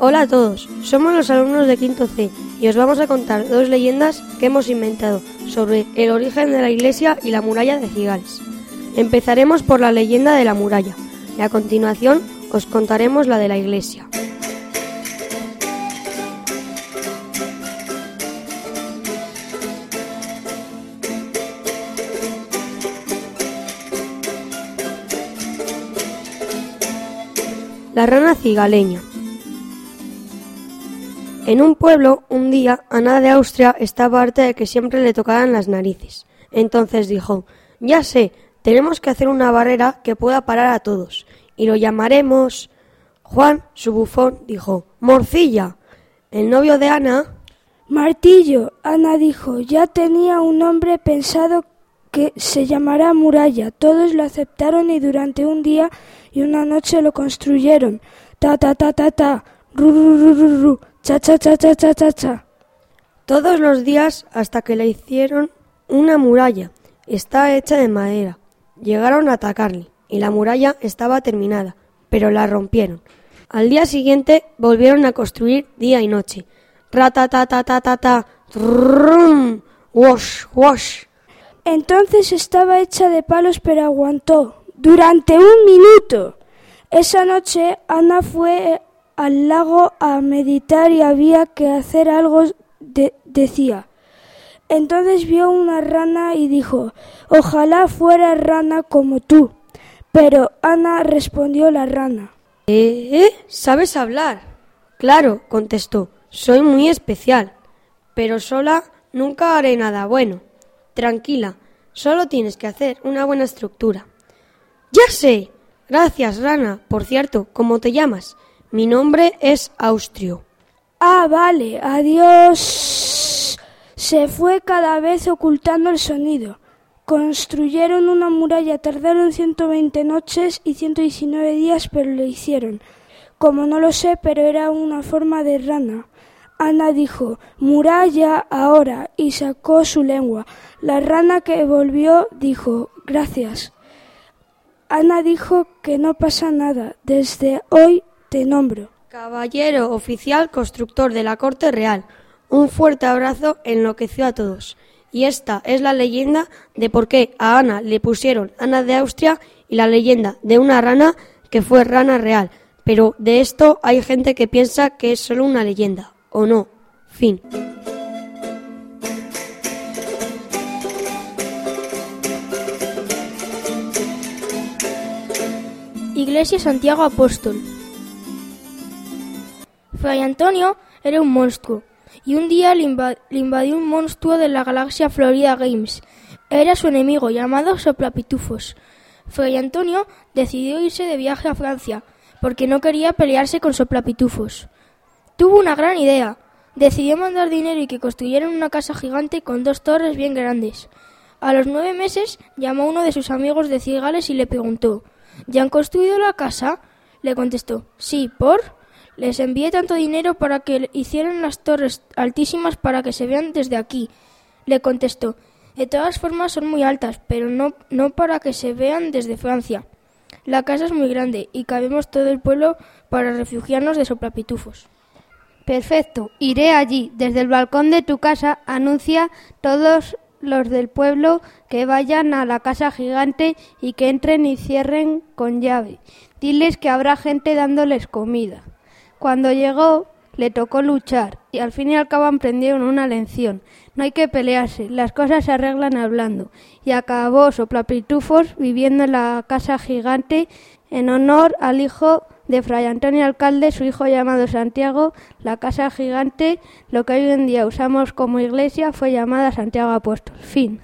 Hola a todos, somos los alumnos de Quinto C y os vamos a contar dos leyendas que hemos inventado sobre el origen de la iglesia y la muralla de Cigales. Empezaremos por la leyenda de la muralla y a continuación os contaremos la de la iglesia. La rana cigaleña. En un pueblo, un día, Ana de Austria estaba harta de que siempre le tocaran las narices. Entonces dijo, ya sé, tenemos que hacer una barrera que pueda parar a todos, y lo llamaremos... Juan, su bufón, dijo, Morcilla. El novio de Ana... Martillo, Ana dijo, ya tenía un nombre pensado que se llamará muralla. Todos lo aceptaron y durante un día y una noche lo construyeron. Ta ta ta ta ta, ru ru ru cha cha cha cha cha cha cha. Todos los días hasta que le hicieron una muralla. Está hecha de madera. Llegaron a atacarle y la muralla estaba terminada, pero la rompieron. Al día siguiente volvieron a construir día y noche. Rata ta ta ta ta ta, trum, wash wash. Entonces estaba hecha de palos pero aguantó durante un minuto. Esa noche Ana fue al lago a meditar y había que hacer algo, de- decía. Entonces vio una rana y dijo, ojalá fuera rana como tú. Pero Ana respondió la rana. ¿Eh? ¿Eh? ¿Sabes hablar? Claro, contestó. Soy muy especial. Pero sola nunca haré nada bueno. Tranquila, solo tienes que hacer una buena estructura. Ya sé. Gracias, rana. Por cierto, ¿cómo te llamas? Mi nombre es Austrio. Ah, vale, adiós. Se fue cada vez ocultando el sonido. Construyeron una muralla, tardaron 120 noches y 119 días, pero lo hicieron. Como no lo sé, pero era una forma de rana. Ana dijo, muralla ahora, y sacó su lengua. La rana que volvió dijo, gracias. Ana dijo que no pasa nada, desde hoy te nombro. Caballero oficial constructor de la corte real. Un fuerte abrazo enloqueció a todos. Y esta es la leyenda de por qué a Ana le pusieron Ana de Austria y la leyenda de una rana que fue rana real. Pero de esto hay gente que piensa que es solo una leyenda, o no. Fin. Iglesia Santiago Apóstol. Fray Antonio era un monstruo y un día le, inva- le invadió un monstruo de la galaxia Florida Games. Era su enemigo llamado Soplapitufos. Fray Antonio decidió irse de viaje a Francia porque no quería pelearse con Soplapitufos. Tuvo una gran idea. Decidió mandar dinero y que construyeran una casa gigante con dos torres bien grandes. A los nueve meses llamó a uno de sus amigos de Cigales y le preguntó ¿Ya han construido la casa? Le contestó Sí, ¿por? Les envié tanto dinero para que hicieran las torres altísimas para que se vean desde aquí. Le contestó De todas formas son muy altas, pero no, no para que se vean desde Francia. La casa es muy grande y cabemos todo el pueblo para refugiarnos de soplapitufos. Perfecto, iré allí. Desde el balcón de tu casa anuncia todos los del pueblo que vayan a la casa gigante y que entren y cierren con llave. Diles que habrá gente dándoles comida. Cuando llegó, le tocó luchar y al fin y al cabo aprendieron una lección. No hay que pelearse, las cosas se arreglan hablando. Y acabó Soplapitufos viviendo en la casa gigante en honor al hijo de Fray Antonio Alcalde, su hijo llamado Santiago, la casa gigante, lo que hoy en día usamos como iglesia, fue llamada Santiago Apóstol. Fin.